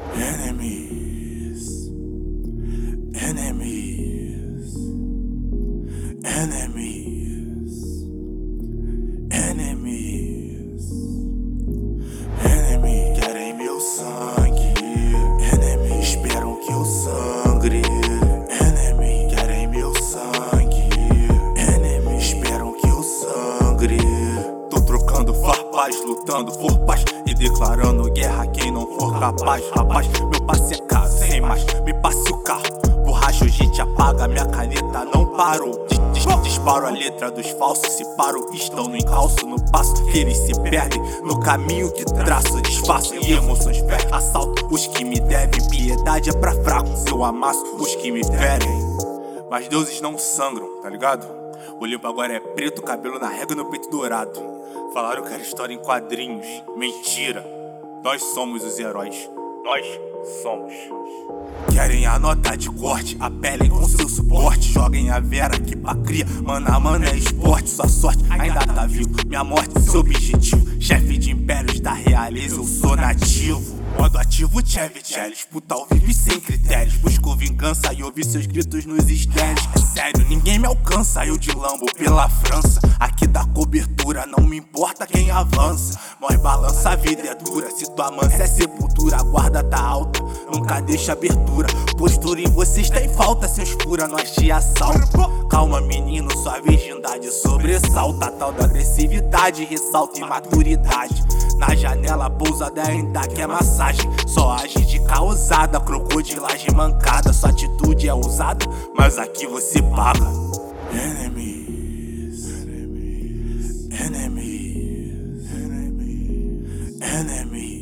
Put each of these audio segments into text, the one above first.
Enemies. Enemies. Enemies. Farpas, lutando por paz e declarando guerra a quem não for capaz. Rapaz, meu passe é caro, sem mais, me passe o carro. Borracha, hoje te apaga, minha caneta não parou. Dis- dis- Disparo a letra dos falsos, se paro, estão no encalço, no passo que eles se perdem. No caminho que traço, disfarço e emoções ferem. Assalto os que me devem, piedade é pra fracos. Eu amasso os que me ferem. Mas deuses não sangram, tá ligado? O limpo agora é preto, cabelo na régua e no peito dourado. Falaram que era história em quadrinhos. Mentira. Nós somos os heróis. Nós somos. Querem a nota de corte, apelem com seu suporte. Joguem a vera aqui pra cria. Mano a mano é esporte, sua sorte ainda tá vivo. Minha morte, seu objetivo. Chefe de impérios da realeza, eu sou nativo. Modo ativo, Chevy Challenge, puta ao vivo e sem critérios. Busco vingança e ouvi seus gritos nos estéreos. É sério, ninguém me alcança, eu de Lambo pela França. Aqui da cobertura, não me importa quem avança. Morre balança, a vida é dura. Se tua mansa é sepultura, a guarda tá alta, nunca deixa abertura. Postura em vocês tem falta, seus fura, nós te assalta. Calma, menino, sua virgindade sobressalta. Tal da agressividade, ressalta imaturidade. Na janela, pousada ainda quer massagem. Só age de causada, crocodilagem mancada. Sua atitude é ousada, mas aqui você paga. Enemies, enemies, enemies, enemies, enemies,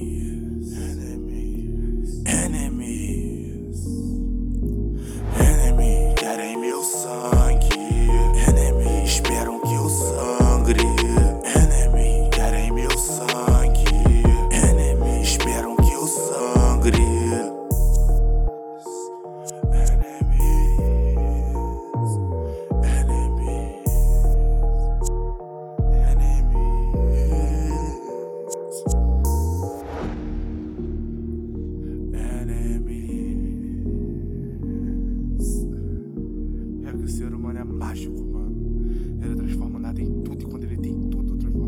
que o ser humano é mágico, mano. Ele transforma nada em tudo e quando ele tem tudo, transforma.